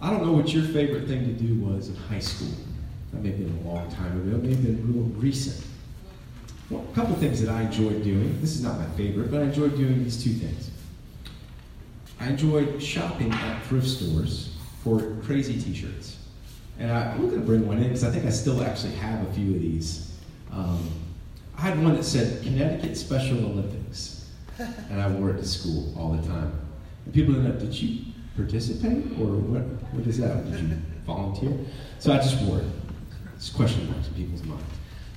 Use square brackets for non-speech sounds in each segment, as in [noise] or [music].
I don't know what your favorite thing to do was in high school. That may have been a long time ago, maybe been real recent. Well, a couple things that I enjoyed doing. This is not my favorite, but I enjoyed doing these two things. I enjoyed shopping at thrift stores for crazy t-shirts. And I, am going to bring one in because I think I still actually have a few of these. Um, I had one that said Connecticut Special Olympics, and I wore it to school all the time. And people ended up, did you participate or what? What is that? Did you volunteer? So I just wore it. It's question marks in people's minds.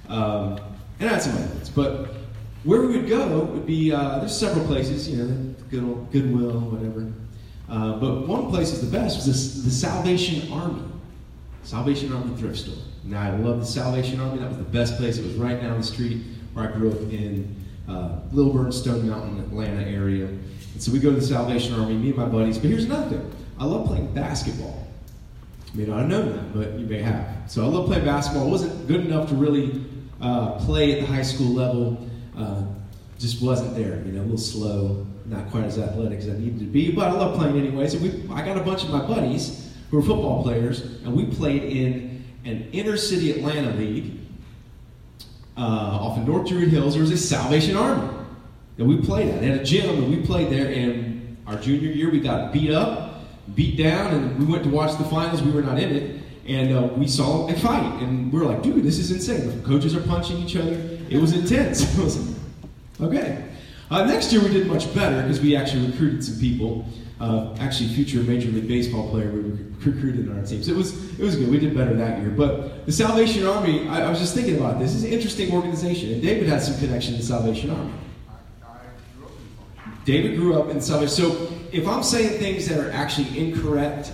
Um, and I had some other But where we would go would be uh, there's several places, you know, good old Goodwill, whatever. Uh, but one place is the best was the Salvation Army. Salvation Army thrift store. Now, I love the Salvation Army. That was the best place. It was right down the street where I grew up in uh, Lilburn, Stone Mountain, Atlanta area. And so we go to the Salvation Army, me and my buddies. But here's another thing I love playing basketball. You may not have known that, but you may have. So I love playing basketball. I wasn't good enough to really uh, play at the high school level. Uh, just wasn't there, you know, a little slow, not quite as athletic as I needed to be, but I love playing anyway. So we, I got a bunch of my buddies who are football players, and we played in an inner city Atlanta league uh, off of North Druid Hills. There was a Salvation Army that we played at. They had a gym, and we played there. And our junior year, we got beat up, beat down, and we went to watch the finals. We were not in it. And uh, we saw a fight, and we were like, dude, this is insane. The coaches are punching each other. It was intense. [laughs] okay. Uh, next year, we did much better because we actually recruited some people uh, actually future Major League Baseball player we recruited on our team. So it was it was good. We did better that year. But the Salvation Army, I, I was just thinking about this. It's an interesting organization, and David has some connection to Salvation Army. David grew up in the Salvation. So if I'm saying things that are actually incorrect,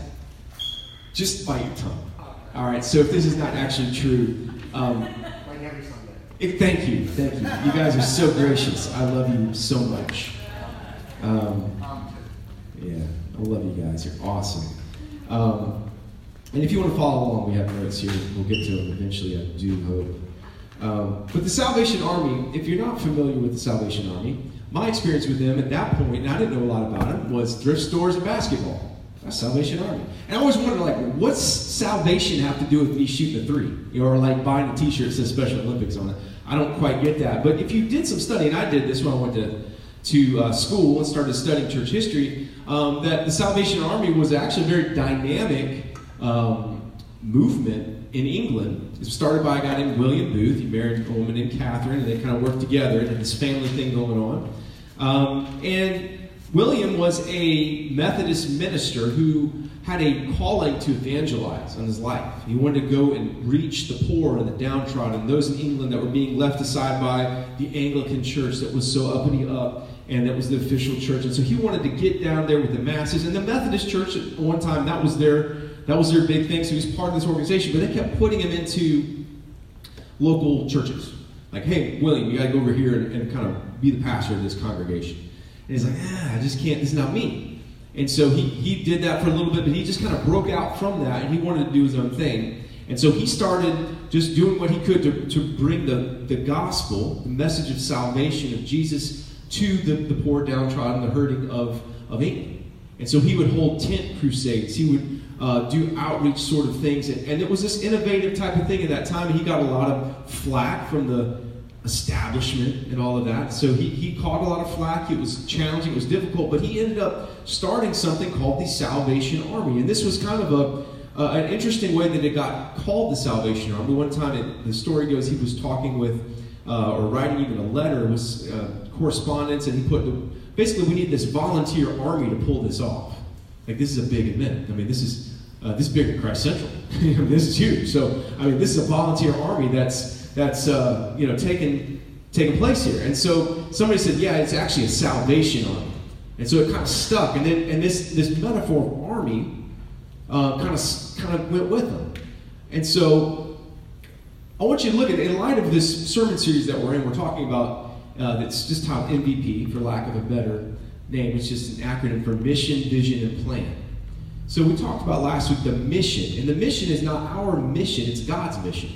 just bite your tongue. All right. So if this is not actually true. Um, it, thank you, thank you. You guys are so gracious. I love you so much. Um, yeah, I love you guys. You're awesome. Um, and if you want to follow along, we have notes here. We'll get to them eventually, I do hope. Um, but the Salvation Army, if you're not familiar with the Salvation Army, my experience with them at that point, and I didn't know a lot about them, was thrift stores and basketball. That's Salvation Army. And I always wondered, like, what's salvation have to do with me shooting a three? You know, or like buying a t-shirt that says Special Olympics on it. I don't quite get that. But if you did some study, and I did this when I went to, to uh, school and started studying church history, um, that the Salvation Army was actually a very dynamic um, movement in England. It was started by a guy named William Booth. He married a woman named Catherine, and they kind of worked together and had this family thing going on. Um, and William was a Methodist minister who had a calling to evangelize on his life. He wanted to go and reach the poor and the downtrodden, those in England that were being left aside by the Anglican church that was so uppity up and that was the official church. And so he wanted to get down there with the masses. And the Methodist Church at one time that was their that was their big thing. So he was part of this organization, but they kept putting him into local churches. Like, hey, William, you got to go over here and, and, kind of be the pastor of this congregation. And he's like, ah, I just can't. This is not me. And so he he did that for a little bit, but he just kind of broke out from that, and he wanted to do his own thing. And so he started just doing what he could to, to bring the, the gospel, the message of salvation of Jesus to the, the poor, downtrodden, the hurting of, of England. And so he would hold tent crusades. He would uh, do outreach sort of things. And, and, it was this innovative type of thing at that time. And he got a lot of flack from the establishment and all of that. So he, he caught a lot of flack. It was challenging, it was difficult. But he ended up starting something called the Salvation Army. And this was kind of a, uh, an interesting way that it got called the Salvation Army. One time, it, the story goes, he was talking with, uh, or writing even a letter, was uh, correspondence, and he put basically we need this volunteer army to pull this off. Like this is a big event. I mean, this is uh, this is bigger than Christ Central. [laughs] this is huge. So I mean, this is a volunteer army that's that's uh, you know taking taking place here. And so somebody said, yeah, it's actually a salvation army. And so it kind of stuck. And then and this this metaphor of army uh, kind of kind of went with them. And so I want you to look at in light of this sermon series that we're in. We're talking about uh, that's just how MVP, for lack of a better name, it's just an acronym for mission, vision, and plan. So we talked about last week the mission, and the mission is not our mission, it's God's mission.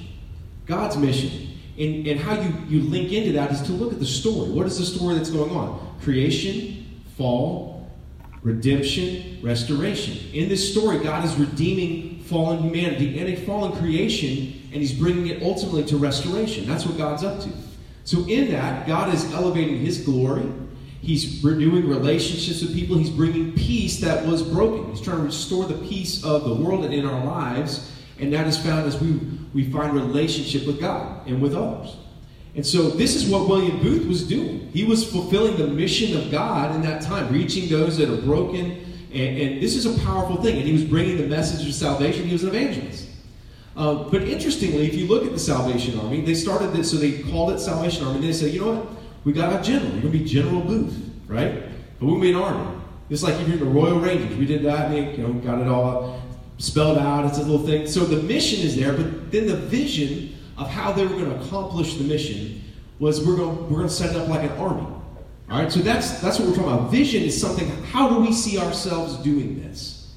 God's mission. And, and how you, you link into that is to look at the story. What is the story that's going on? Creation, fall, redemption, restoration. In this story, God is redeeming fallen humanity and a fallen creation, and He's bringing it ultimately to restoration. That's what God's up to. So, in that, God is elevating His glory. He's renewing relationships with people. He's bringing peace that was broken. He's trying to restore the peace of the world and in our lives. And that is found as we, we find relationship with God and with others. And so this is what William Booth was doing. He was fulfilling the mission of God in that time, reaching those that are broken. And, and this is a powerful thing. And he was bringing the message of salvation. He was an evangelist. Uh, but interestingly, if you look at the Salvation Army, they started this, so they called it Salvation Army. And they said, you know what? We got a general. We're going to be General Booth, right? But we're going to be an army. It's like if you're in the Royal Rangers. We did that, and you know, got it all spelled out. It's a little thing. So the mission is there, but then the vision of how they were going to accomplish the mission was we're going we're going to set it up like an army. All right, so that's that's what we're talking about. Vision is something. How do we see ourselves doing this?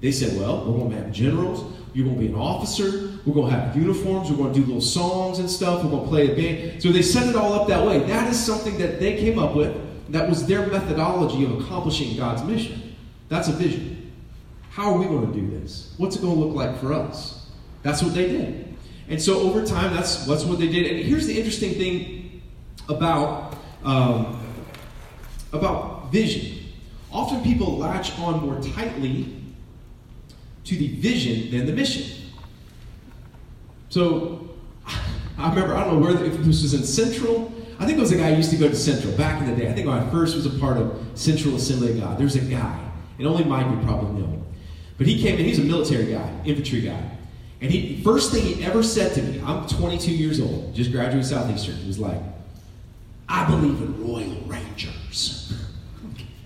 They said, well, we're going to have generals. You're going to be an officer. We're going to have uniforms. We're going to do little songs and stuff. We're going to play a band. So they set it all up that way. That is something that they came up with. That was their methodology of accomplishing God's mission. That's a vision. How are we going to do this? What's it going to look like for us? That's what they did. And so over time, that's, that's what they did. And here's the interesting thing about, um, about vision. Often people latch on more tightly to the vision than the mission. So [laughs] I remember, I don't know where, if this was in Central. I think it was a guy who used to go to Central back in the day. I think when I first was a part of Central Assembly of God, there's a guy, and only Mike would probably know him. But he came in, he's a military guy, infantry guy. And he first thing he ever said to me, I'm 22 years old, just graduated Southeastern, he was like, I believe in Royal Rangers.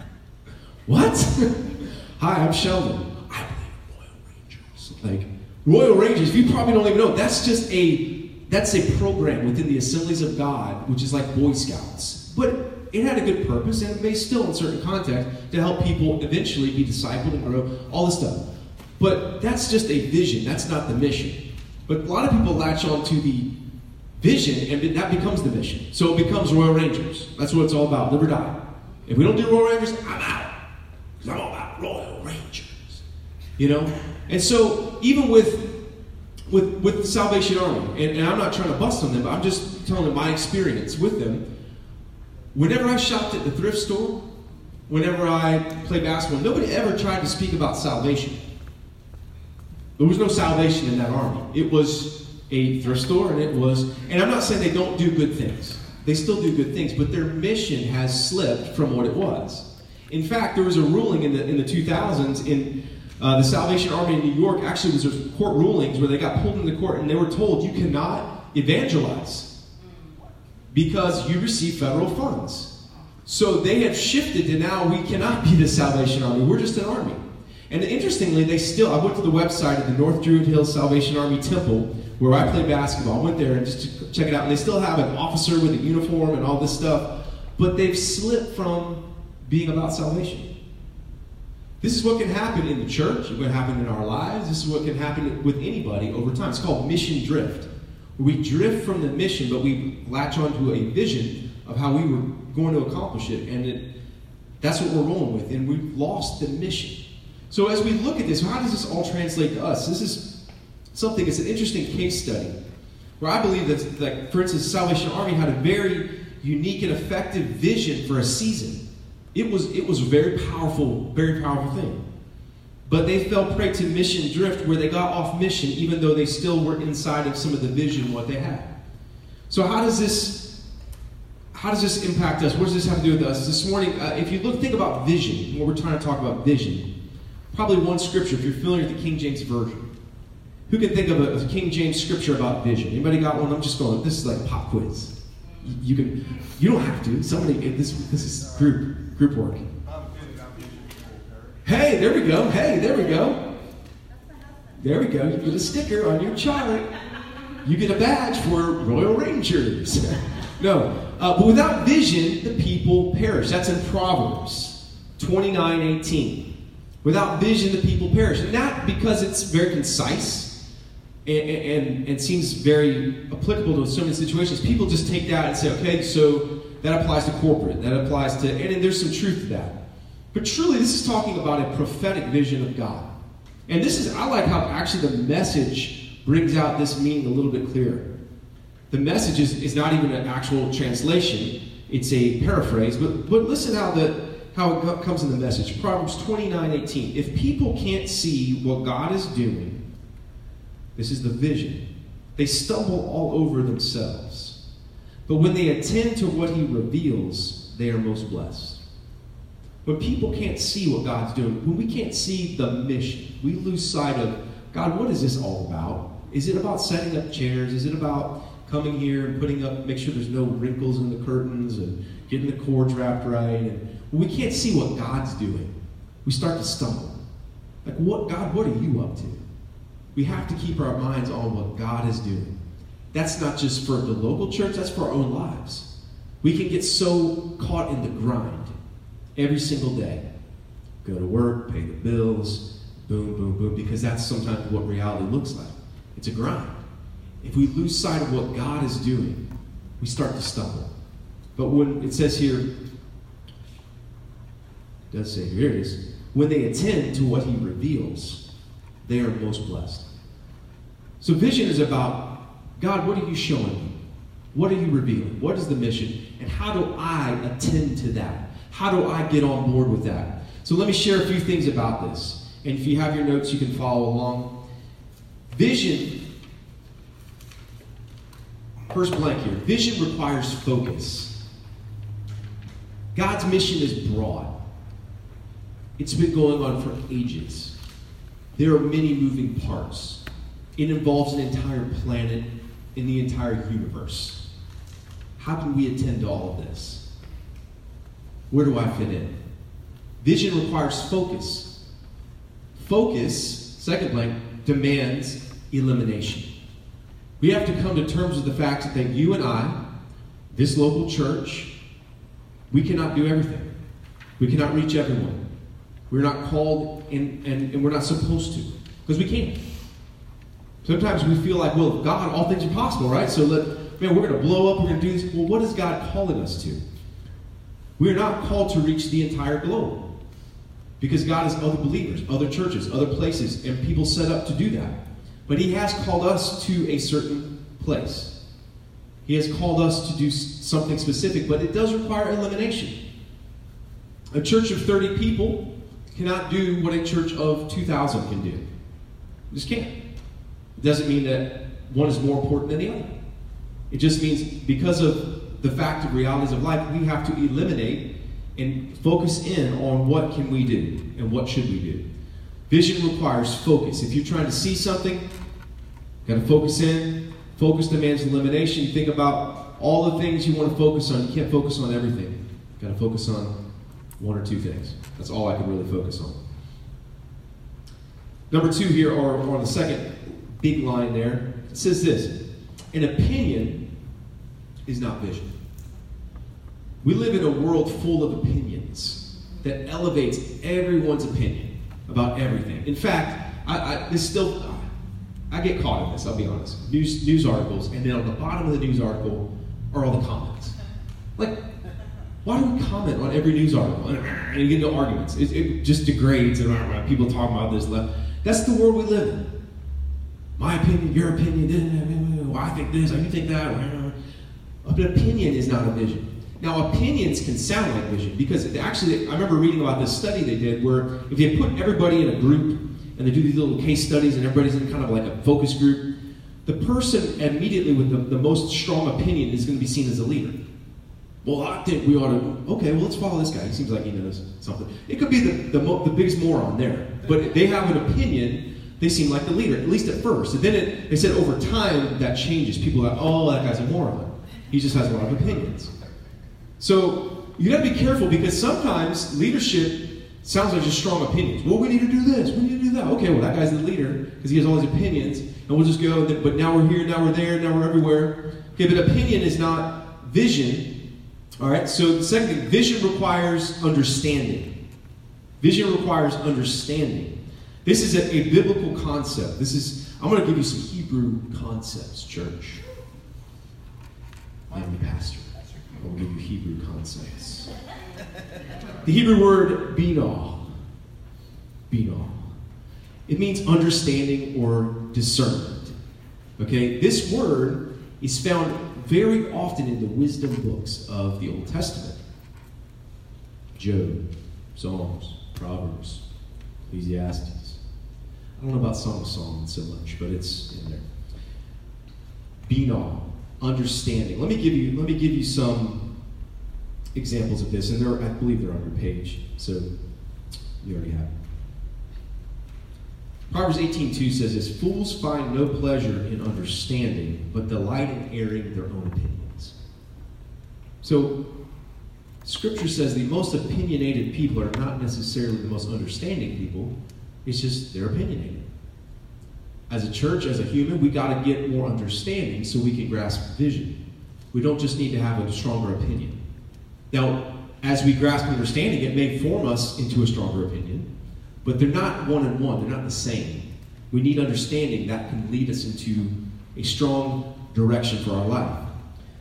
[laughs] what? [laughs] Hi, I'm Sheldon. I believe in Royal Rangers. Like, Royal Rangers, you probably don't even know, that's just a that's a program within the Assemblies of God, which is like Boy Scouts. But it had a good purpose and it may still in certain context to help people eventually be discipled and grow, all this stuff. But that's just a vision, that's not the mission. But a lot of people latch on to the vision and that becomes the mission. So it becomes Royal Rangers. That's what it's all about, live or die. If we don't do Royal Rangers, I'm out. Because I'm all about Royal Rangers. You know? And so even with with, with the Salvation Army, and, and I'm not trying to bust on them, but I'm just telling them my experience with them. Whenever I shopped at the thrift store, whenever I played basketball, nobody ever tried to speak about salvation. There was no salvation in that army. It was a thrift store, and it was, and I'm not saying they don't do good things. They still do good things, but their mission has slipped from what it was. In fact, there was a ruling in the in the 2000s in uh, the Salvation Army in New York. Actually, was court rulings where they got pulled into court and they were told you cannot evangelize because you receive federal funds. So they have shifted to now we cannot be the Salvation Army. We're just an army. And interestingly, they still, I went to the website of the North Druid Hills Salvation Army Temple where I play basketball. I went there and just to check it out. And they still have an officer with a uniform and all this stuff. But they've slipped from being about salvation. This is what can happen in the church, it can happen in our lives. This is what can happen with anybody over time. It's called mission drift. We drift from the mission, but we latch onto a vision of how we were going to accomplish it. And it, that's what we're rolling with. And we've lost the mission. So as we look at this, how does this all translate to us? This is something, it's an interesting case study. Where I believe that, that for instance, Salvation Army had a very unique and effective vision for a season. It was, it was a very powerful, very powerful thing. But they fell prey to mission drift where they got off mission even though they still were inside of some of the vision what they had. So how does this how does this impact us? What does this have to do with us? This morning, uh, if you look, think about vision. What we're trying to talk about vision probably one scripture if you're familiar with the King James Version. Who can think of a, a King James scripture about vision? Anybody got one? I'm just going, this is like pop quiz. You, can, you don't have to. Somebody, this, this is group, group work. Hey, there we go. Hey, there we go. There we go. You get a sticker on your chart. You get a badge for Royal Rangers. [laughs] no, uh, but without vision, the people perish. That's in Proverbs 29 18. Without vision, the people perish. And not because it's very concise and, and, and seems very applicable to so many situations. People just take that and say, okay, so that applies to corporate. That applies to, and, and there's some truth to that. But truly, this is talking about a prophetic vision of God. And this is, I like how actually the message brings out this meaning a little bit clearer. The message is, is not even an actual translation, it's a paraphrase. But, but listen how, the, how it comes in the message Proverbs 29 18. If people can't see what God is doing, this is the vision, they stumble all over themselves. But when they attend to what He reveals, they are most blessed. When people can't see what God's doing, when we can't see the mission, we lose sight of God, what is this all about? Is it about setting up chairs? Is it about coming here and putting up, make sure there's no wrinkles in the curtains and getting the cords wrapped right? And when we can't see what God's doing, we start to stumble. Like, what, God, what are you up to? We have to keep our minds on what God is doing. That's not just for the local church, that's for our own lives. We can get so caught in the grind every single day. Go to work, pay the bills, boom, boom, boom, because that's sometimes what reality looks like. It's a grind. If we lose sight of what God is doing, we start to stumble. But when it says here, it does say here it is, when they attend to what he reveals, they are most blessed. So vision is about God, what are you showing me? What are you revealing? What is the mission? And how do I attend to that? How do I get on board with that? So let me share a few things about this. And if you have your notes, you can follow along. Vision, first blank here. Vision requires focus. God's mission is broad, it's been going on for ages. There are many moving parts. It involves an entire planet in the entire universe. How can we attend to all of this? Where do I fit in? Vision requires focus. Focus, second blank, demands elimination. We have to come to terms with the fact that you and I, this local church, we cannot do everything. We cannot reach everyone. We're not called and, and, and we're not supposed to because we can't. Sometimes we feel like, well, God, all things are possible, right? So let, man, we're going to blow up, we're going to do this. Well, what is God calling us to? We are not called to reach the entire globe because God has other believers, other churches, other places, and people set up to do that. But He has called us to a certain place. He has called us to do something specific, but it does require elimination. A church of 30 people cannot do what a church of 2,000 can do. just can't. It doesn't mean that one is more important than the other. It just means because of the fact of realities of life, we have to eliminate and focus in on what can we do and what should we do. Vision requires focus. If you're trying to see something, got to focus in. Focus demands elimination. Think about all the things you want to focus on. You can't focus on everything. Got to focus on one or two things. That's all I can really focus on. Number two here, or on the second big line there, it says this An opinion is not vision. We live in a world full of opinions that elevates everyone's opinion about everything. In fact, I, I this still I get caught in this. I'll be honest. News news articles, and then on the bottom of the news article are all the comments. Like, why do we comment on every news article? And you get into arguments. It, it just degrades, and people talk about this. left. That's the world we live in. My opinion, your opinion. I think this. You think that. But opinion is not a vision. Now, opinions can sound like vision because actually, I remember reading about this study they did where if you put everybody in a group and they do these little case studies and everybody's in kind of like a focus group, the person immediately with the, the most strong opinion is going to be seen as a leader. Well, I think we ought to, okay, well, let's follow this guy. He seems like he knows something. It could be the, the, the biggest moron there, but they have an opinion they seem like the leader, at least at first. And then it, they said over time that changes. People are like, oh, that guy's a moron. He just has a lot of opinions. So you got to be careful because sometimes leadership sounds like just strong opinions. Well, we need to do this, we need to do that. Okay, well, that guy's the leader because he has all these opinions, and we'll just go, but now we're here, now we're there, now we're everywhere. Okay, but opinion is not vision. All right, so the second thing, vision requires understanding. Vision requires understanding. This is a, a biblical concept. This is, I'm going to give you some Hebrew concepts, church. I'm the pastor. I'll give you Hebrew concepts. The Hebrew word binah, binah, it means understanding or discernment. Okay, this word is found very often in the wisdom books of the Old Testament. Job, Psalms, Proverbs, Ecclesiastes. I don't know about Song of Solomon so much, but it's in there. Binah, understanding. Let me give you let me give you some examples of this, and they're I believe they're on your page, so you already have. Proverbs 18:2 says this, fools find no pleasure in understanding, but delight in airing their own opinions. So Scripture says the most opinionated people are not necessarily the most understanding people. It's just they're opinionated. As a church, as a human, we got to get more understanding so we can grasp vision. We don't just need to have a stronger opinion. Now, as we grasp understanding, it may form us into a stronger opinion, but they're not one and one, they're not the same. We need understanding that can lead us into a strong direction for our life.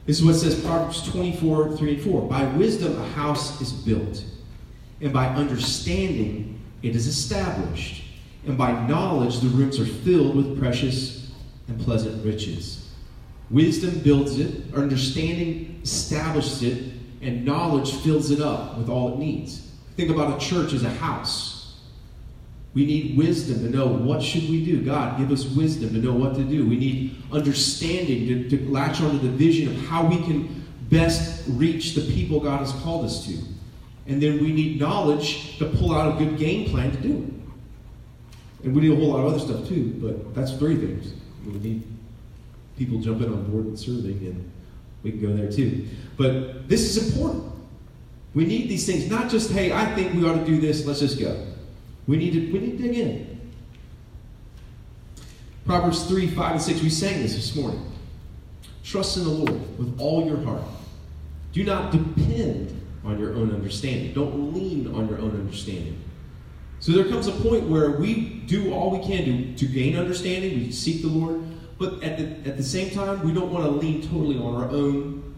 This is what says Proverbs 24, 3 and 4. By wisdom a house is built, and by understanding it is established, and by knowledge the rooms are filled with precious and pleasant riches. Wisdom builds it, understanding establishes it, and knowledge fills it up with all it needs. Think about a church as a house. We need wisdom to know what should we do. God, give us wisdom to know what to do. We need understanding to, to latch onto the vision of how we can best reach the people God has called us to. And then we need knowledge to pull out a good game plan to do it. And we need a whole lot of other stuff too, but that's three things. We need people jumping on board and serving, and we can go there too. But this is important. We need these things, not just, hey, I think we ought to do this, let's just go. We need to, we need to dig in. Proverbs 3, 5, and 6. We sang this this morning. Trust in the Lord with all your heart. Do not depend on your own understanding. Don't lean on your own understanding. So there comes a point where we do all we can do to gain understanding. We seek the Lord. But at the, at the same time, we don't want to lean totally on our own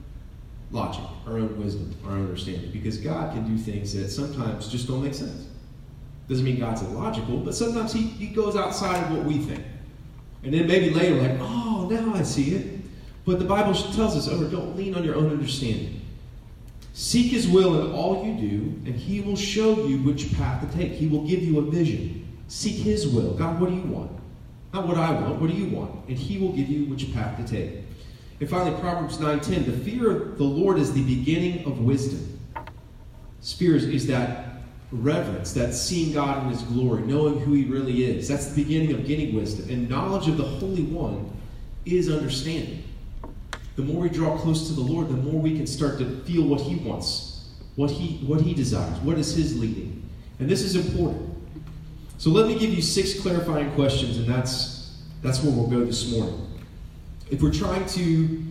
logic, our own wisdom, our own understanding. Because God can do things that sometimes just don't make sense. Doesn't mean God's illogical, but sometimes he, he goes outside of what we think. And then maybe later, like, oh, now I see it. But the Bible tells us, oh, don't lean on your own understanding. Seek his will in all you do, and he will show you which path to take. He will give you a vision. Seek his will. God, what do you want? Not what I want, what do you want? And he will give you which path to take. And finally, Proverbs 9.10, the fear of the Lord is the beginning of wisdom. Fear is that reverence, that seeing God in His glory, knowing who He really is. That's the beginning of getting wisdom. And knowledge of the Holy One is understanding. The more we draw close to the Lord, the more we can start to feel what He wants, what He, what he desires, what is His leading. And this is important. So let me give you six clarifying questions, and that's, that's where we'll go this morning. If we're trying to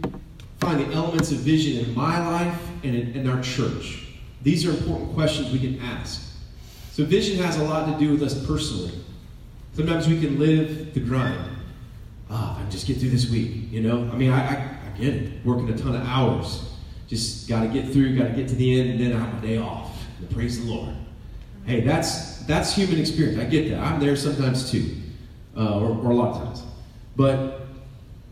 find the elements of vision in my life and in, in our church, these are important questions we can ask. So vision has a lot to do with us personally. Sometimes we can live the grind. Ah, oh, if I just get through this week, you know? I mean, I, I get it. Working a ton of hours. Just got to get through, got to get to the end, and then I have a day off. Praise the Lord. Hey, that's that's human experience. I get that. I'm there sometimes too, uh, or, or a lot of times. But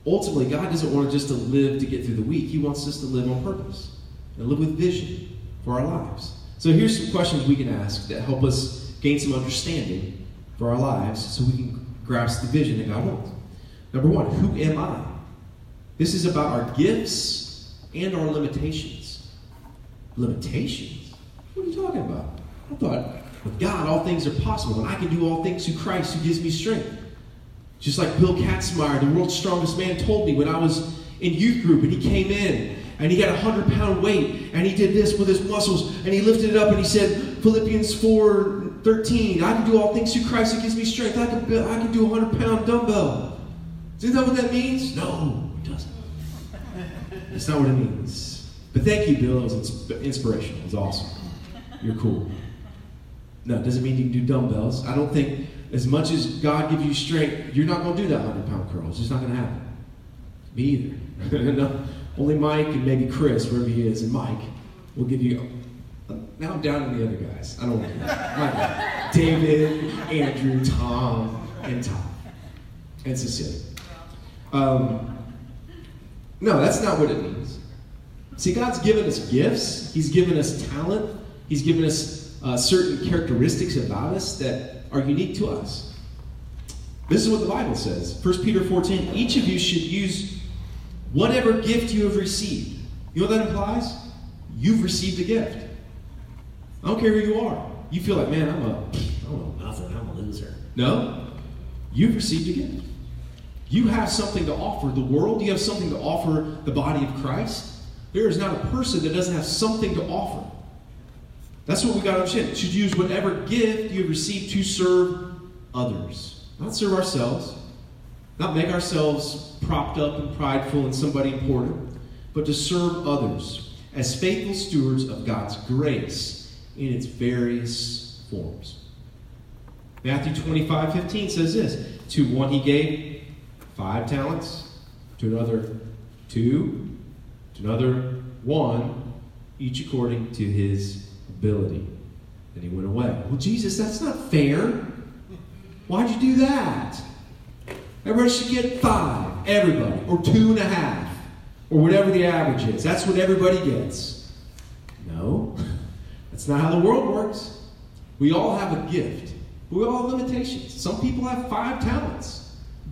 ultimately, God doesn't want us just to live to get through the week. He wants us to live on purpose and live with vision for our lives. So here's some questions we can ask that help us gain some understanding for our lives so we can grasp the vision that God wants. Number one, who am I? This is about our gifts and our limitations. Limitations? What are you talking about? I thought, with God, all things are possible, and I can do all things through Christ who gives me strength. Just like Bill Kazmaier, the world's strongest man, told me when I was in youth group and he came in and he had a hundred pound weight and he did this with his muscles and he lifted it up and he said philippians 4 13 i can do all things through christ who gives me strength i can, I can do a hundred pound dumbbell is that what that means no that's not what it means. But thank you bill. It was inspirational. It was awesome. You're cool. No it doesn't mean you can do dumbbells. I don't think as much as god gives you strength you're not going to do that 100 pound curl it's just not going to happen. Me either. [laughs] No. Only Mike and maybe Chris, wherever he is, and Mike will give you Now I'm down to the other guys. I don't want to. David, Andrew, Tom, and Tom, and Cecilia. Um, no, that's not what it means. See, God's given us gifts. He's given us talent. He's given us uh, certain characteristics about us that are unique to us. This is what the Bible says. 1 Peter 4.10, each of you should use whatever gift you have received. You know what that implies? You've received a gift. I don't care who you are. You feel like, man, I'm a, I don't know nothing, I'm a loser. No, you've received a gift. You have something to offer the world. You have something to offer the body of Christ. There is not a person that doesn't have something to offer. That's what we got to understand. We should use whatever gift you have received to serve others, not serve ourselves, not make ourselves propped up and prideful and somebody important, but to serve others as faithful stewards of God's grace in its various forms. Matthew 25 15 says this To one he gave five talents, to another two, to another one, each according to his ability. Then he went away. Well, Jesus, that's not fair. Why'd you do that? Everybody should get five, everybody, or two and a half, or whatever the average is. That's what everybody gets. No. [laughs] That's not how the world works. We all have a gift, but we all have limitations. Some people have five talents.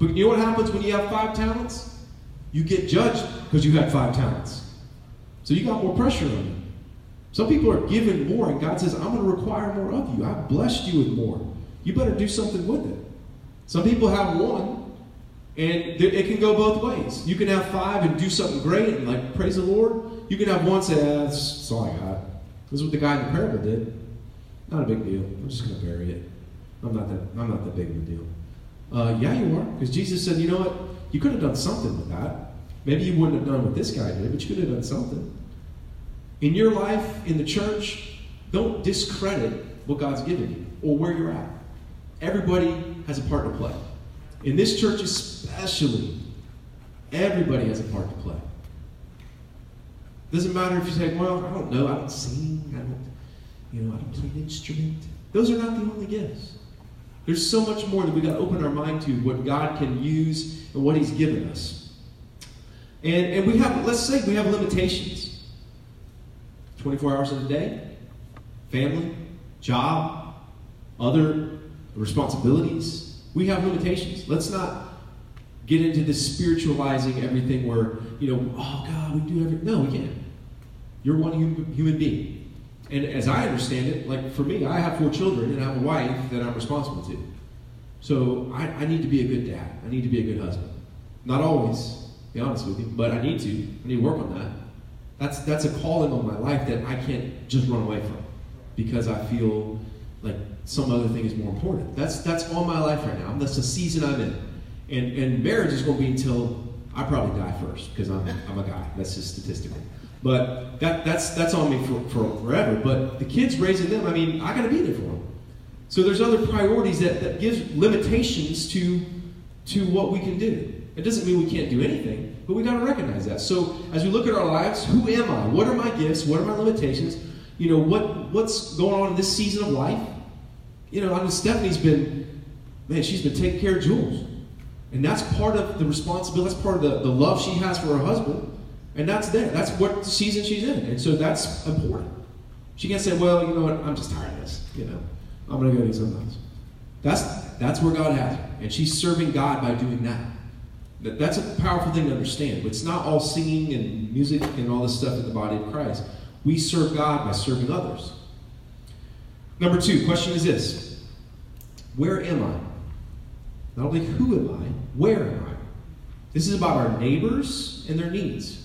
But you know what happens when you have five talents? You get judged because you had five talents. So you got more pressure on you. Some people are given more, and God says, I'm going to require more of you. I've blessed you with more. You better do something with it. Some people have one, and it can go both ways. You can have five and do something great and like praise the Lord. You can have one say, ah, that's all I got. This is what the guy in the parable did. Not a big deal. I'm just going to bury it. I'm not that. I'm not that big of a deal. Uh, yeah, you are, because Jesus said, you know what? You could have done something with that. Maybe you wouldn't have done what this guy did, but you could have done something. In your life, in the church, don't discredit what God's given you or where you're at. Everybody has a part to play. In this church, especially, everybody has a part to play. Doesn't matter if you say, well, I don't know, I don't sing, I don't, you know, I don't play an instrument. Those are not the only gifts. There's so much more that we've got to open our mind to what God can use and what He's given us. And, and we have, let's say we have limitations 24 hours in a day, family, job, other responsibilities. We have limitations. Let's not get into this spiritualizing everything where, you know, oh God, we do everything. No, we can't. You're one human being. And as I understand it, like for me, I have four children and I have a wife that I'm responsible to. So I, I need to be a good dad. I need to be a good husband. Not always, be honest with you, but I need to. I need to work on that. That's that's a calling on my life that I can't just run away from because I feel like some other thing is more important. That's that's all my life right now. That's the season I'm in. And and marriage is going to be until I probably die first because I'm I'm a guy. That's just statistical. But that, that's, that's on me for, for forever. But the kids raising them, I mean, I got to be there for them. So there's other priorities that, that gives limitations to, to what we can do. It doesn't mean we can't do anything, but we got to recognize that. So as we look at our lives, who am I? What are my gifts? What are my limitations? You know, what, what's going on in this season of life? You know, I mean, Stephanie's been, man, she's been taking care of Jules. And that's part of the responsibility, that's part of the, the love she has for her husband. And that's there. That's what season she's in. And so that's important. She can't say, well, you know what, I'm just tired of this. You know, I'm going to go do something else. That's, that's where God has her. And she's serving God by doing that. That's a powerful thing to understand. It's not all singing and music and all this stuff in the body of Christ. We serve God by serving others. Number two, question is this Where am I? Not only who am I, where am I? This is about our neighbors and their needs.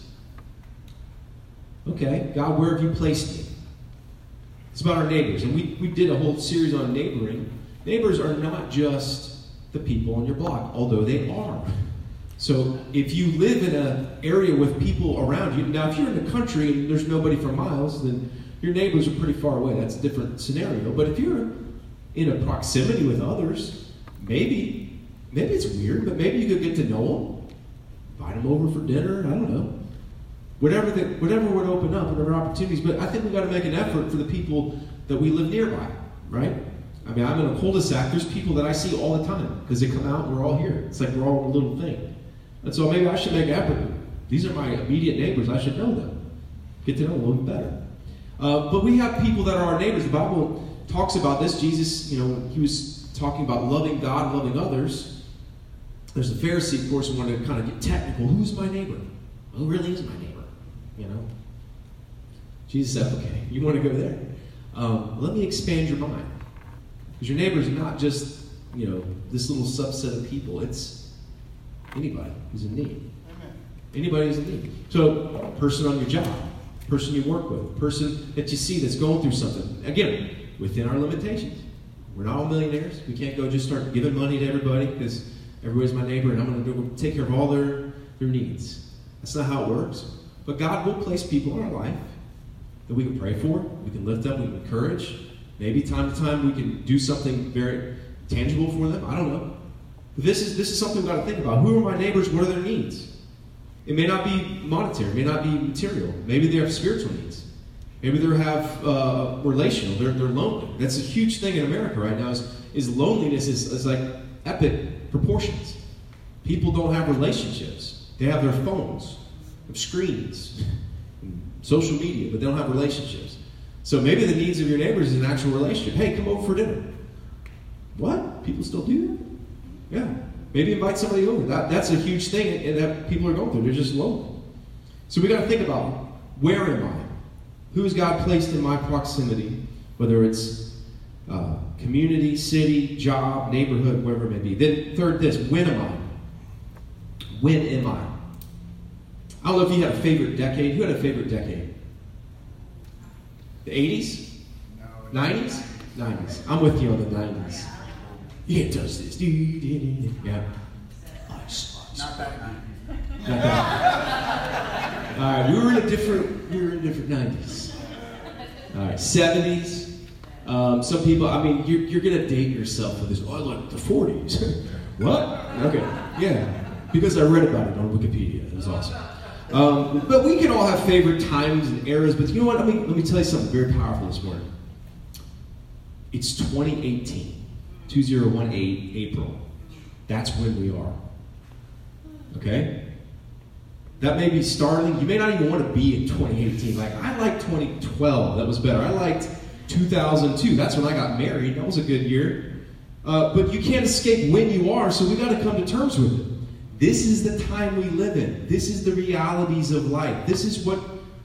Okay, God, where have you placed me? It's about our neighbors. And we, we did a whole series on neighboring. Neighbors are not just the people on your block, although they are. So if you live in an area with people around you, now if you're in the country and there's nobody for miles, then your neighbors are pretty far away. That's a different scenario. But if you're in a proximity with others, maybe, maybe it's weird, but maybe you could get to know them, invite them over for dinner. I don't know. Whatever that, whatever would open up, whatever opportunities. But I think we got to make an effort for the people that we live nearby, right? I mean, I'm in a cul-de-sac. There's people that I see all the time because they come out we're all here. It's like we're all a little thing. And so maybe I should make an effort. These are my immediate neighbors. I should know them. Get to know them a little better. Uh, but we have people that are our neighbors. The Bible talks about this. Jesus, you know, he was talking about loving God and loving others. There's a Pharisee, of course, who wanted to kind of get technical. Who's my neighbor? Who really is my neighbor? You know? Jesus said, okay, you want to go there? Um, let me expand your mind. Because your neighbor is not just, you know, this little subset of people. It's anybody who's in need. Amen. Anybody who's in need. So, person on your job, person you work with, person that you see that's going through something. Again, within our limitations. We're not all millionaires. We can't go just start giving money to everybody because everybody's my neighbor and I'm going to take care of all their, their needs. That's not how it works. But God will place people in our life that we can pray for, we can lift up, we can encourage. Maybe time to time we can do something very tangible for them. I don't know. But this is this is something we've got to think about. Who are my neighbors? What are their needs? It may not be monetary, it may not be material. Maybe they have spiritual needs. Maybe they have uh, relational. They're, they're lonely. That's a huge thing in America right now. Is, is loneliness is, is like epic proportions. People don't have relationships. They have their phones, have screens, social media, but they don't have relationships. So maybe the needs of your neighbors is an actual relationship. Hey, come over for dinner. What? People still do that? Yeah. Maybe invite somebody over. That, that's a huge thing that people are going through. They're just lonely. So we got to think about where am I? Who's God placed in my proximity? Whether it's uh, community, city, job, neighborhood, wherever it may be. Then third, this: when am I? When am I? I don't know if you had a favorite decade. Who had a favorite decade? The 80s? 90s? 90s. I'm with you on the 90s. Yeah, it does this. Yeah. Not that 90s. Not that. All right, we were in a different, we were in different 90s. All right, 70s. Um, some people, I mean, you're, you're going to date yourself with this, oh, I like the 40s. [laughs] what? Okay, yeah. Because I read about it on Wikipedia. It was awesome. Um, but we can all have favorite times and eras. But you know what? Let me, let me tell you something very powerful this morning. It's 2018, 2018 April. That's when we are. Okay? That may be startling. You may not even want to be in 2018. Like, I liked 2012. That was better. I liked 2002. That's when I got married. That was a good year. Uh, but you can't escape when you are, so we got to come to terms with it. This is the time we live in. This is the realities of life. This is what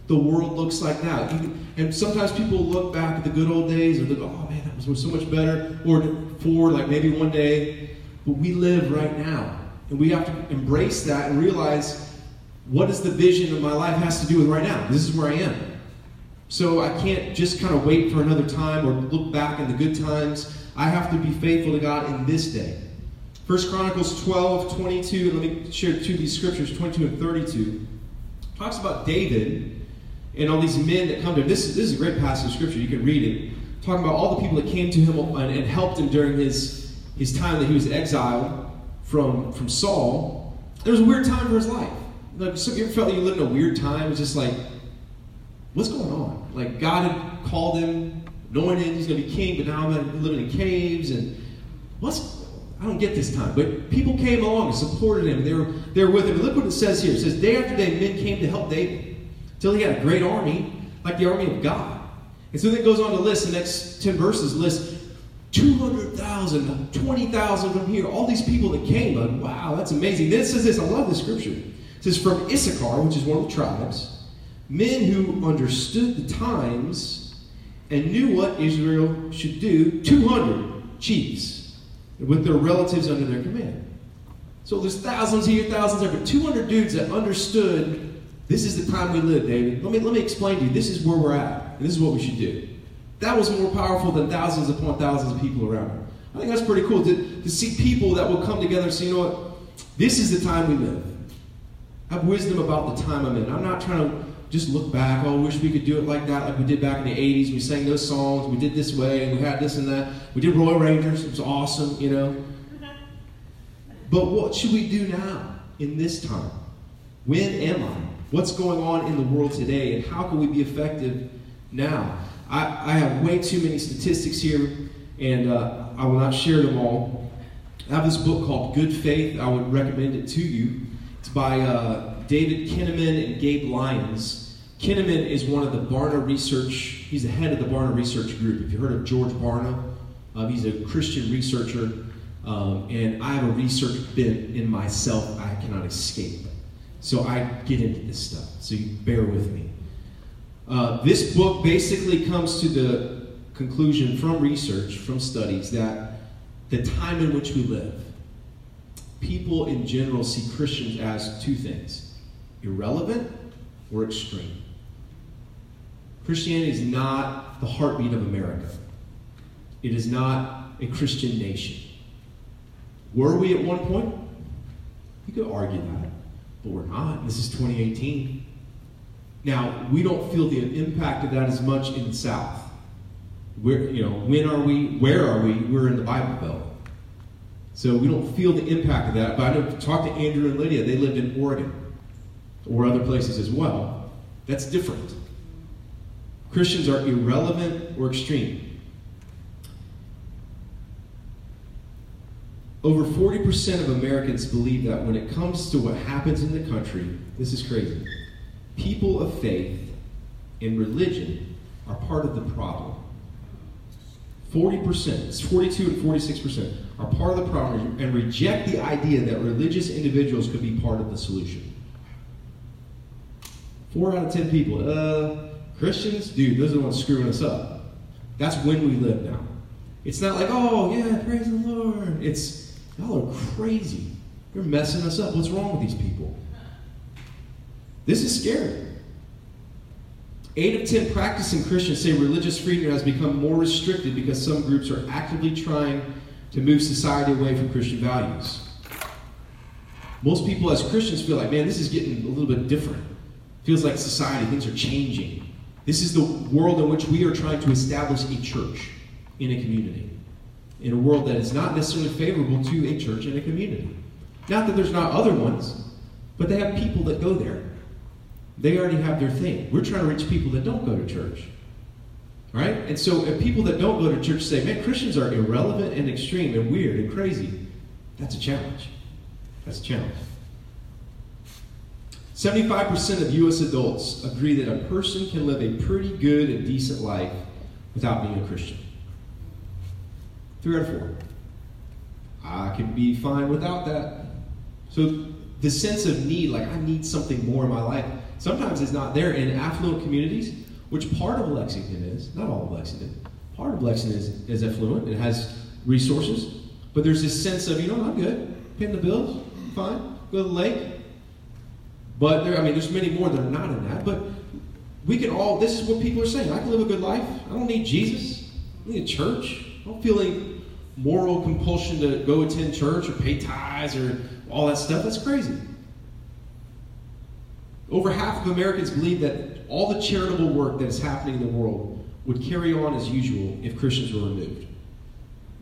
the world looks like now. And sometimes people look back at the good old days and they go, oh man, that was so much better. Or forward, like maybe one day. But we live right now. And we have to embrace that and realize what is the vision of my life has to do with right now. This is where I am. So I can't just kind of wait for another time or look back in the good times. I have to be faithful to God in this day. First Chronicles 12, 22, let me share two of these scriptures, 22 and 32. Talks about David and all these men that come to him. This, this is a great passage of scripture. You can read it. Talking about all the people that came to him and, and helped him during his, his time that he was exiled from, from Saul. There was a weird time for his life. Like, so you ever felt like you lived in a weird time? It's just like, what's going on? Like, God had called him, anointed, he's going to be king, but now I'm living in caves, and what's I don't get this time. But people came along and supported him. They were, they were with him. look what it says here. It says, Day after day, men came to help David until he had a great army, like the army of God. And so then it goes on to list, the next 10 verses list 200,000, 20,000 from here, all these people that came. Like, wow, that's amazing. Then it says this, I love this scripture. It says, From Issachar, which is one of the tribes, men who understood the times and knew what Israel should do, 200 chiefs with their relatives under their command. So there's thousands here, thousands there, but 200 dudes that understood this is the time we live, David. Let me, let me explain to you. This is where we're at, and this is what we should do. That was more powerful than thousands upon thousands of people around. I think that's pretty cool to, to see people that will come together and say, you know what? This is the time we live. Have wisdom about the time I'm in. I'm not trying to just look back, oh, wish we could do it like that, like we did back in the 80s. We sang those songs, we did this way, and we had this and that. We did Royal Rangers, it was awesome, you know. But what should we do now, in this time? When am I? What's going on in the world today, and how can we be effective now? I, I have way too many statistics here, and uh, I will not share them all. I have this book called Good Faith. I would recommend it to you. It's by uh, David Kinnaman and Gabe Lyons. Kinnaman is one of the Barna Research, he's the head of the Barna Research Group. If you heard of George Barna, uh, he's a Christian researcher, um, and I have a research bent in myself I cannot escape. So I get into this stuff, so you bear with me. Uh, this book basically comes to the conclusion from research, from studies, that the time in which we live, people in general see Christians as two things irrelevant or extreme. Christianity is not the heartbeat of America, it is not a Christian nation. Were we at one point? You could argue that, but we're not. This is 2018. Now, we don't feel the impact of that as much in the South. Where, you know, when are we? Where are we? We're in the Bible Belt. So we don't feel the impact of that. But I know, talk to Andrew and Lydia. They lived in Oregon or other places as well. That's different. Christians are irrelevant or extreme. Over 40% of Americans believe that when it comes to what happens in the country, this is crazy. People of faith and religion are part of the problem. 40%, it's 42 and 46%, are part of the problem and reject the idea that religious individuals could be part of the solution. Four out of 10 people, uh, Christians? Dude, those are the ones screwing us up. That's when we live now. It's not like, oh, yeah, praise the Lord. It's, y'all are crazy. You're messing us up. What's wrong with these people? This is scary. Eight of ten practicing Christians say religious freedom has become more restricted because some groups are actively trying to move society away from Christian values. Most people, as Christians, feel like, man, this is getting a little bit different. Feels like society, things are changing. This is the world in which we are trying to establish a church in a community, in a world that is not necessarily favorable to a church in a community. Not that there's not other ones, but they have people that go there. They already have their thing. We're trying to reach people that don't go to church. Right? And so if people that don't go to church say, man, Christians are irrelevant and extreme and weird and crazy, that's a challenge. That's a challenge. 75% of U.S. adults agree that a person can live a pretty good and decent life without being a Christian. Three out of four. I can be fine without that. So the sense of need, like I need something more in my life, sometimes is not there in affluent communities, which part of Lexington is, not all of Lexington. Part of Lexington is, is affluent, it has resources, but there's this sense of, you know, I'm good, paying the bills, fine, go to the lake. But there, I mean, there's many more that are not in that, but we can all, this is what people are saying. I can live a good life. I don't need Jesus. I need a church. I don't feel any moral compulsion to go attend church or pay tithes or all that stuff. That's crazy. Over half of Americans believe that all the charitable work that is happening in the world would carry on as usual if Christians were removed.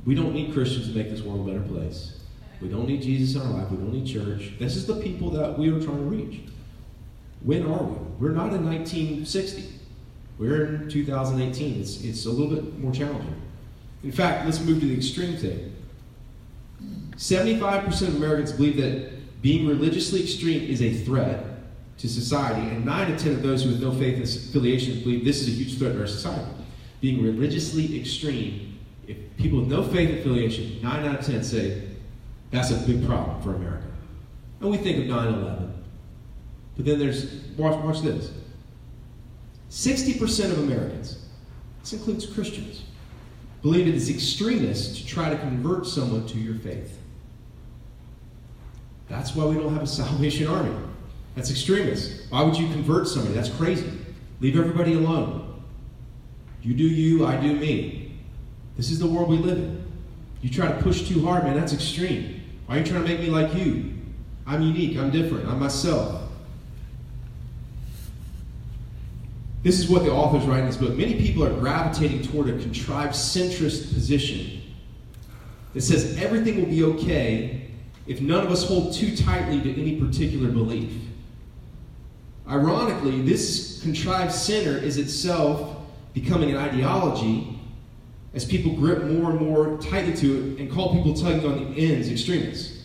We don't need Christians to make this world a better place. We don't need Jesus in our life. We don't need church. This is the people that we are trying to reach. When are we? We're not in 1960. We're in 2018. It's, it's a little bit more challenging. In fact, let's move to the extreme thing. 75% of Americans believe that being religiously extreme is a threat to society, and 9 to 10 of those who have no faith affiliation believe this is a huge threat to our society. Being religiously extreme, if people with no faith affiliation, 9 out of 10 say that's a big problem for America. And we think of 9 11. But then there's, watch, watch this 60% of Americans, this includes Christians, believe it is extremist to try to convert someone to your faith. That's why we don't have a [laughs] Salvation Army. That's extremist. Why would you convert somebody? That's crazy. Leave everybody alone. You do you, I do me. This is the world we live in. You try to push too hard, man, that's extreme. Why are you trying to make me like you? I'm unique, I'm different, I'm myself. This is what the authors writing in this book. Many people are gravitating toward a contrived centrist position that says everything will be okay if none of us hold too tightly to any particular belief. Ironically, this contrived center is itself becoming an ideology as people grip more and more tightly to it and call people tugging on the ends extremists.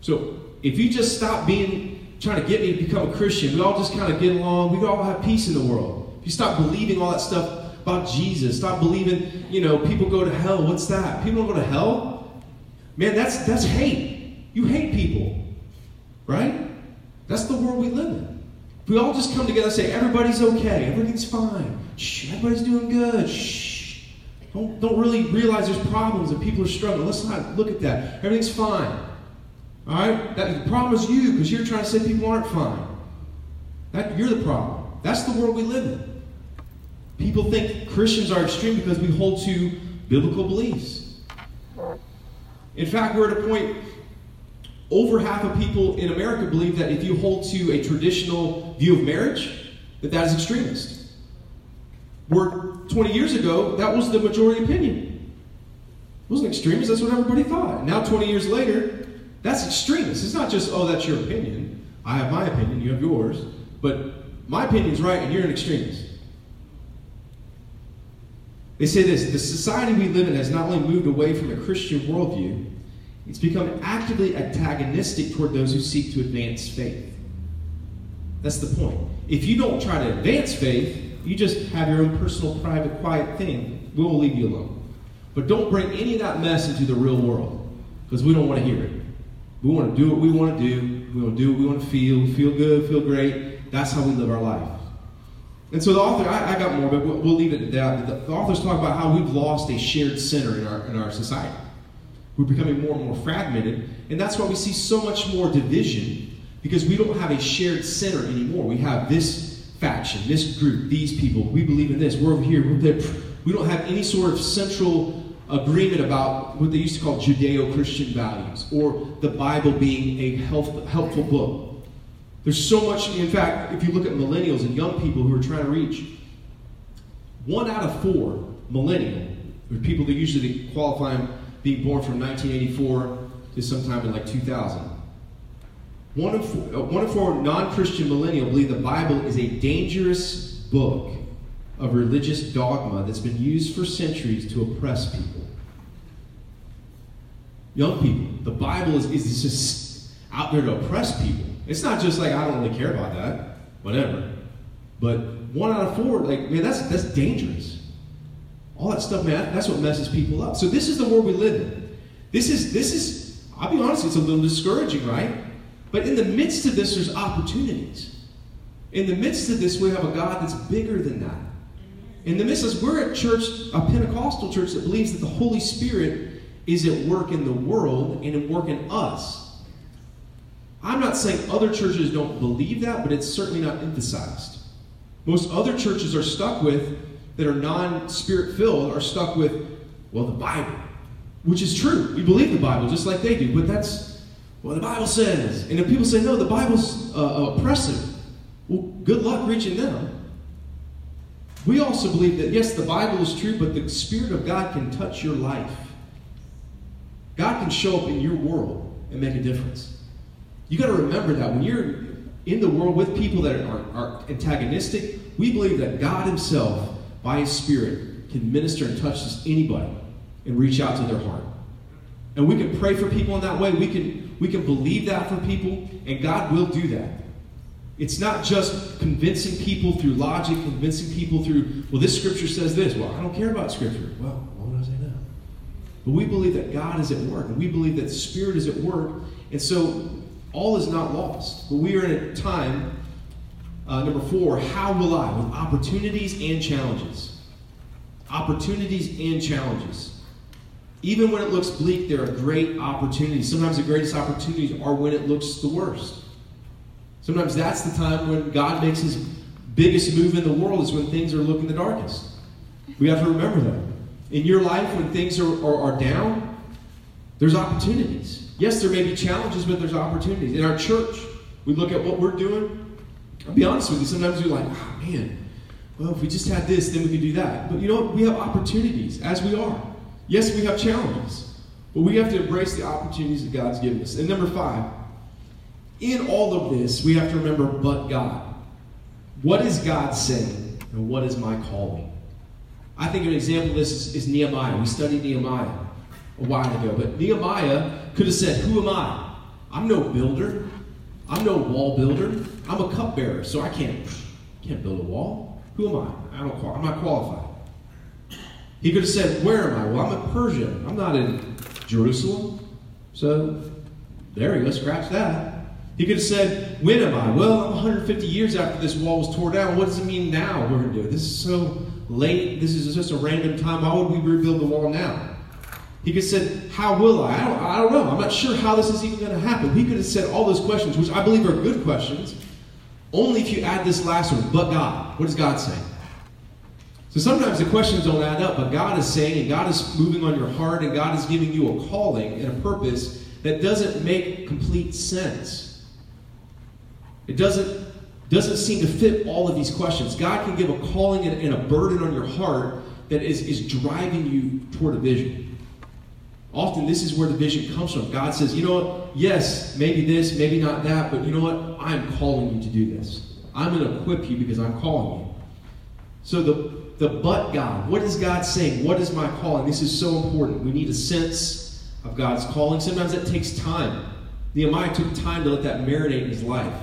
So if you just stop being trying to get me to become a Christian, we all just kind of get along, we all have peace in the world. If you stop believing all that stuff about Jesus, stop believing, you know, people go to hell. What's that? People don't go to hell? Man, that's that's hate. You hate people. Right? That's the world we live in. If we all just come together and say, everybody's okay, everything's fine, shh, everybody's doing good, shh. Don't, don't really realize there's problems and people are struggling. Let's not look at that. Everything's fine. All right? That, the problem is you because you're trying to say people aren't fine. That, you're the problem. That's the world we live in. People think Christians are extreme because we hold to biblical beliefs. In fact, we're at a point, over half of people in America believe that if you hold to a traditional view of marriage, that that is extremist. Where 20 years ago, that was the majority opinion. It wasn't extremist, that's what everybody thought. Now, 20 years later, that's extremist. It's not just, oh, that's your opinion. I have my opinion, you have yours. But my opinion's right and you're an extremist. They say this the society we live in has not only moved away from a Christian worldview, it's become actively antagonistic toward those who seek to advance faith. That's the point. If you don't try to advance faith, you just have your own personal, private, quiet thing, we will leave you alone. But don't bring any of that mess into the real world because we don't want to hear it. We want to do what we want to do. We want to do what we want to feel. Feel good, feel great. That's how we live our life. And so the author, I, I got more, but we'll, we'll, leave it at that. The, the authors talk about how we've lost a shared center in our, in our society. We're becoming more and more fragmented, and that's why we see so much more division because we don't have a shared center anymore. We have this faction, this group, these people. We believe in this. We're over here. We're there. We don't have any sort of central agreement about what they used to call Judeo Christian values or the Bible being a help, helpful book. There's so much, in fact, if you look at millennials and young people who are trying to reach, one out of four millennial, or people that usually qualify them being born from 1984 to sometime in like 2000. One of four, uh, one of four non-Christian millennial believe the Bible is a dangerous book of religious dogma that's been used for centuries to oppress people. Young people, the Bible is, is just out there to oppress people. It's not just like I don't really care about that, whatever. But one out of four, like, man, that's that's dangerous. All that stuff, man, that's what messes people up. So this is the world we live in. This is this is, I'll be honest, it's a little discouraging, right? But in the midst of this, there's opportunities. In the midst of this, we have a God that's bigger than that. In the midst of this, we're at church, a Pentecostal church that believes that the Holy Spirit is at work in the world and at work in us. I'm not saying other churches don't believe that, but it's certainly not emphasized. Most other churches are stuck with, that are non spirit filled, are stuck with, well, the Bible, which is true. We believe the Bible just like they do, but that's what the Bible says. And if people say, no, the Bible's uh, oppressive, well, good luck reaching them. We also believe that, yes, the Bible is true, but the Spirit of God can touch your life. God can show up in your world and make a difference. You got to remember that when you're in the world with people that are, are, antagonistic, we believe that God Himself, by His Spirit, can minister and touch anybody and reach out to their heart. And we can pray for people in that way. We can, we can believe that for people, and God will do that. It's not just convincing people through logic, convincing people through, well, this scripture says this. Well, I don't care about scripture. Well, what would I say now? But we believe that God is at work, and we believe that the Spirit is at work, and so all is not lost. But we are in a time, uh, number four, how will I? With opportunities and challenges. Opportunities and challenges. Even when it looks bleak, there are great opportunities. Sometimes the greatest opportunities are when it looks the worst. Sometimes that's the time when God makes his biggest move in the world is when things are looking the darkest. We have to remember that. In your life, when things are, are, are down, there's opportunities. Yes, there may be challenges, but there's opportunities. In our church, we look at what we're doing. I'll be honest with you, sometimes we're like, oh man, well, if we just had this, then we could do that. But you know what? We have opportunities as we are. Yes, we have challenges, but we have to embrace the opportunities that God's given us. And number five, in all of this, we have to remember, but God. What is God saying, and what is my calling? I think an example of this is, is Nehemiah. We studied Nehemiah a while ago, but Nehemiah could have said, Who am I? I'm no builder. I'm no wall builder. I'm a cupbearer, so I can't, can't build a wall. Who am I? I don't. I'm not qualified. He could have said, Where am I? Well, I'm in Persia. I'm not in Jerusalem. So there you go, scratch that. He could have said, When am I? Well, I'm 150 years after this wall was torn down. What does it mean now we're going to do it? This is so late. This is just a random time. Why would we rebuild the wall now? He could have said, How will I? I don't, I don't know. I'm not sure how this is even going to happen. He could have said all those questions, which I believe are good questions, only if you add this last one, but God. What does God say? So sometimes the questions don't add up, but God is saying, and God is moving on your heart, and God is giving you a calling and a purpose that doesn't make complete sense. It doesn't, doesn't seem to fit all of these questions. God can give a calling and, and a burden on your heart that is, is driving you toward a vision. Often, this is where the vision comes from. God says, you know what? Yes, maybe this, maybe not that, but you know what? I'm calling you to do this. I'm going to equip you because I'm calling you. So, the, the but God, what is God saying? What is my calling? This is so important. We need a sense of God's calling. Sometimes that takes time. Nehemiah took time to let that marinate in his life.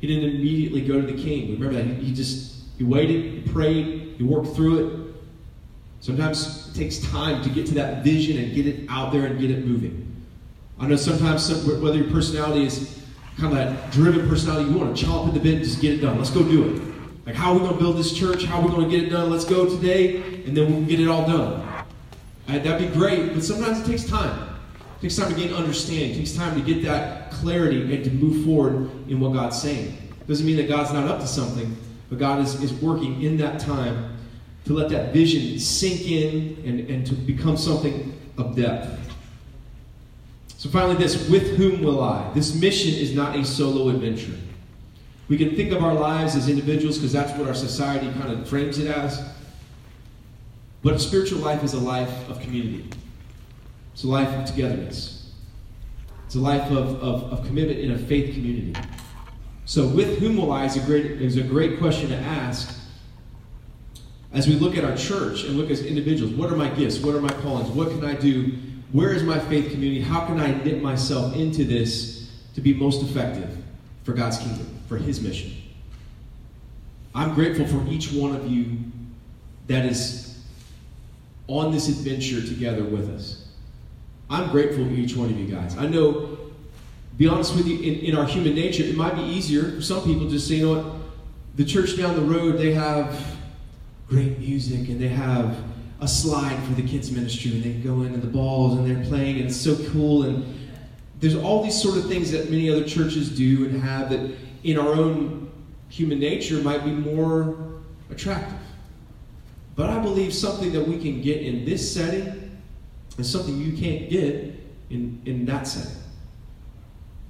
He didn't immediately go to the king. Remember that? He, just, he waited, he prayed, he worked through it. Sometimes it takes time to get to that vision and get it out there and get it moving. I know sometimes some, whether your personality is kind of that driven personality, you want to chomp at the bit and just get it done. Let's go do it. Like, how are we going to build this church? How are we going to get it done? Let's go today, and then we'll get it all done. And that'd be great, but sometimes it takes time. It takes time to gain understanding. It takes time to get that clarity and to move forward in what God's saying. It Doesn't mean that God's not up to something, but God is, is working in that time to let that vision sink in and, and to become something of depth. So, finally, this with whom will I? This mission is not a solo adventure. We can think of our lives as individuals because that's what our society kind of frames it as. But a spiritual life is a life of community, it's a life of togetherness, it's a life of, of, of commitment in a faith community. So, with whom will I is a great, is a great question to ask as we look at our church and look as individuals, what are my gifts? What are my callings? What can I do? Where is my faith community? How can I knit myself into this to be most effective for God's kingdom, for His mission? I'm grateful for each one of you that is on this adventure together with us. I'm grateful for each one of you guys. I know, be honest with you, in, in our human nature, it might be easier for some people just say, you know what, the church down the road, they have great music and they have a slide for the kids ministry and they go into the balls and they're playing and it's so cool and there's all these sort of things that many other churches do and have that in our own human nature might be more attractive but i believe something that we can get in this setting is something you can't get in, in that setting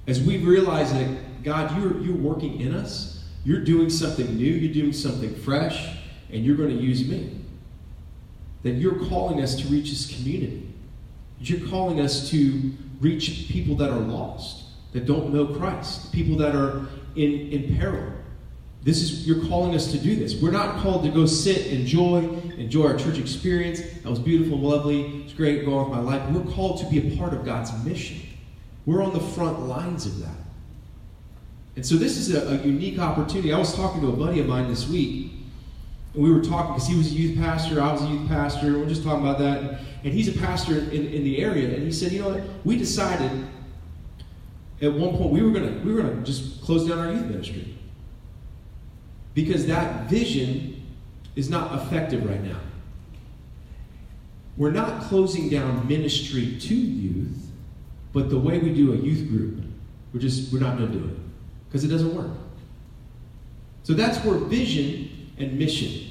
as we realize that god you're, you're working in us you're doing something new you're doing something fresh and you're going to use me. That you're calling us to reach this community. You're calling us to reach people that are lost, that don't know Christ, people that are in, in peril. This is you're calling us to do this. We're not called to go sit, enjoy, enjoy our church experience. That was beautiful, lovely. It's great going with my life. We're called to be a part of God's mission. We're on the front lines of that. And so this is a, a unique opportunity. I was talking to a buddy of mine this week and we were talking because he was a youth pastor, I was a youth pastor, and we are just talking about that. And he's a pastor in, in the area, and he said, you know what? We decided at one point we were gonna we were gonna just close down our youth ministry because that vision is not effective right now. We're not closing down ministry to youth, but the way we do a youth group, we're just we're not gonna do it because it doesn't work. So that's where vision and mission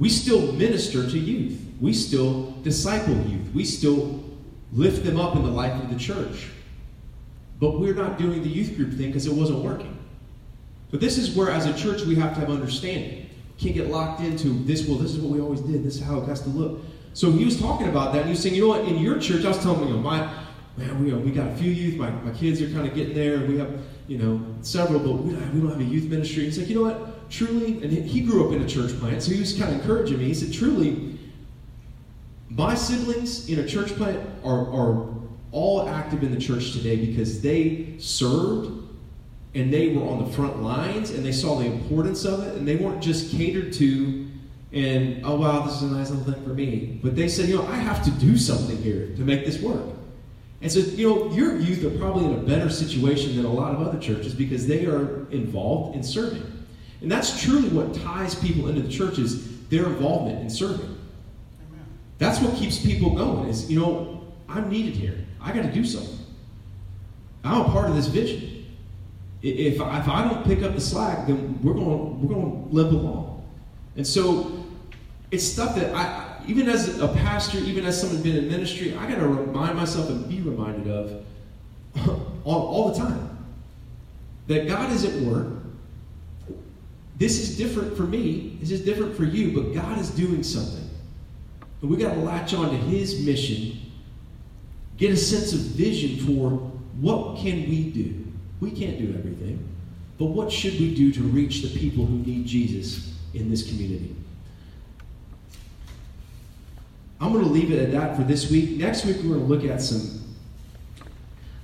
we still minister to youth. We still disciple youth. We still lift them up in the life of the church. But we're not doing the youth group thing because it wasn't working. But this is where, as a church, we have to have understanding. Can't get locked into this. Well, this is what we always did. This is how it has to look. So he was talking about that. And he was saying, you know what? In your church, I was telling know, my man, we, uh, we got a few youth. My, my kids are kind of getting there. And we have, you know, several, but we don't, we don't have a youth ministry. He's like, you know what? Truly, and he grew up in a church plant, so he was kind of encouraging me. He said, truly, my siblings in a church plant are, are all active in the church today because they served and they were on the front lines and they saw the importance of it and they weren't just catered to and oh wow this is a nice little thing for me. But they said you know i have to do something here to make this work. And so you know your youth are probably in a better situation than a lot of other churches because they are involved in serving. And that's truly what ties people into the church is their involvement in serving. That's what keeps people going is you know i'm needed here i got to do something i'm a part of this vision if, if I don't pick up the slack, then we're going we're going to limp along. And so it's stuff that I, even as a pastor, even as someone been in ministry, I got to remind myself and be reminded of [laughs] all, all the time that God is at work. This is different for me. This is different for you, but God is doing something. And we got to latch on to His mission, get a sense of vision for what can we do we can't do everything. But what should we do to reach the people who need Jesus in this community? I'm going to leave it at that for this week. Next week, we're going to look at some,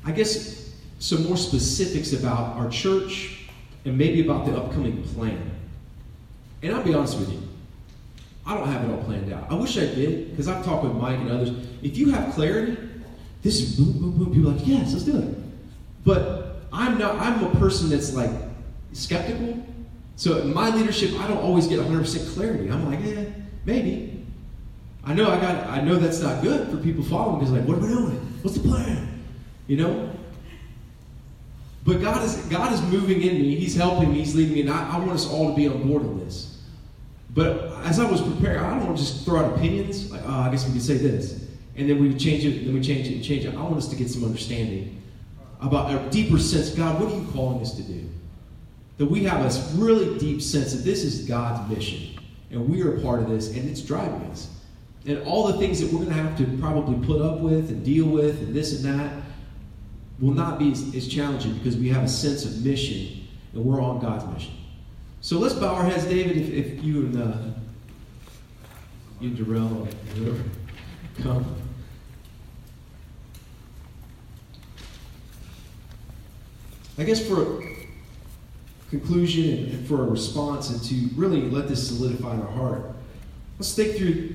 I guess, some more specifics about our church and maybe about the upcoming plan. And I'll be honest with you, I don't have it all planned out. I wish I did, because I've talked with Mike and others. If you have clarity, this is boom, boom, boom. People are like, yes, let's do it. But I'm not, I'm a person that's like skeptical. So in my leadership, I don't always get 100% clarity. I'm like, eh, maybe. I know I got, I know that's not good for people following because like, what are we doing? What's the plan? You know? But God is, God is moving in me. He's helping me. He's leading me. And I, I want us all to be on board on this. But as I was preparing, I don't want to just throw out opinions. Like, oh, I guess we could say this. And then we change it, then we change it and change it. I want us to get some understanding about a deeper sense God, what are you calling us to do? That we have a really deep sense that this is God's mission and we are a part of this and it's driving us. And all the things that we're going to have to probably put up with and deal with and this and that will not be as, as challenging because we have a sense of mission and we're on God's mission. So let's bow our heads, David, if, if you and uh, you and Darrell, whoever, come. I guess for a conclusion and for a response and to really let this solidify in our heart, let's think through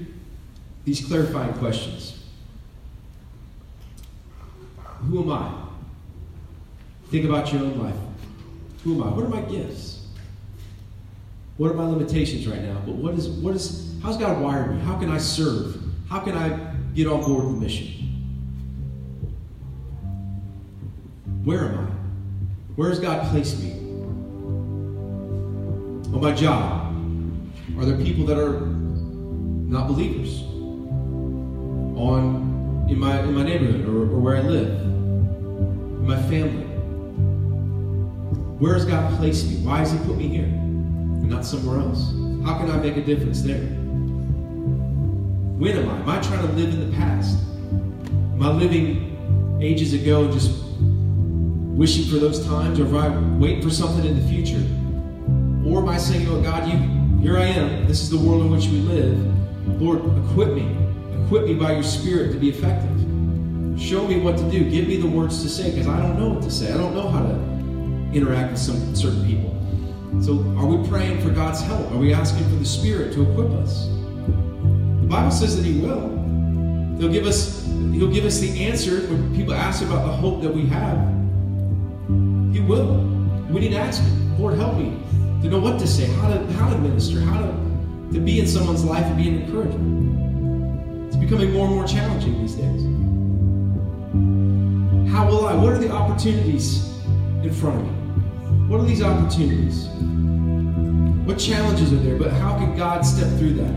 these clarifying questions. Who am I? Think about your own life. Who am I? What are my gifts? What are my limitations right now? But what is what is how's God wired me? How can I serve? How can I get on board with the mission? Where am I? Where has God placed me? On my job, are there people that are not believers? On in my in my neighborhood or, or where I live? In my family? Where has God placed me? Why has He put me here and not somewhere else? How can I make a difference there? When am I? Am I trying to live in the past? Am I living ages ago and just wishing for those times, or if I wait for something in the future? Or I saying, oh God, you here I am. This is the world in which we live. Lord, equip me. Equip me by your spirit to be effective. Show me what to do. Give me the words to say, because I don't know what to say. I don't know how to interact with some certain people. So are we praying for God's help? Are we asking for the Spirit to equip us? The Bible says that He will. He'll give us, He'll give us the answer when people ask about the hope that we have. Will. We need to ask Him, Lord, help me to know what to say, how to how to minister, how to, to be in someone's life and be an encouragement. It's becoming more and more challenging these days. How will I? What are the opportunities in front of me? What are these opportunities? What challenges are there? But how can God step through that?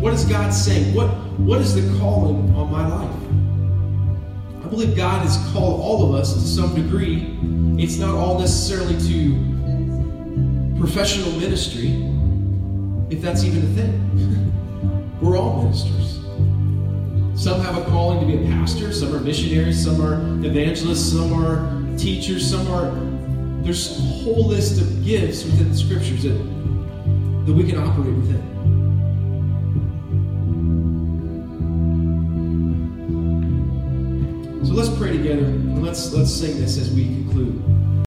What is God saying? What, what is the calling on my life? I believe God has called all of us to some degree. It's not all necessarily to professional ministry, if that's even a thing. [laughs] We're all ministers. Some have a calling to be a pastor, some are missionaries, some are evangelists, some are teachers, some are. There's a whole list of gifts within the scriptures that, that we can operate within. So let's pray together and let's let's sing this as we conclude.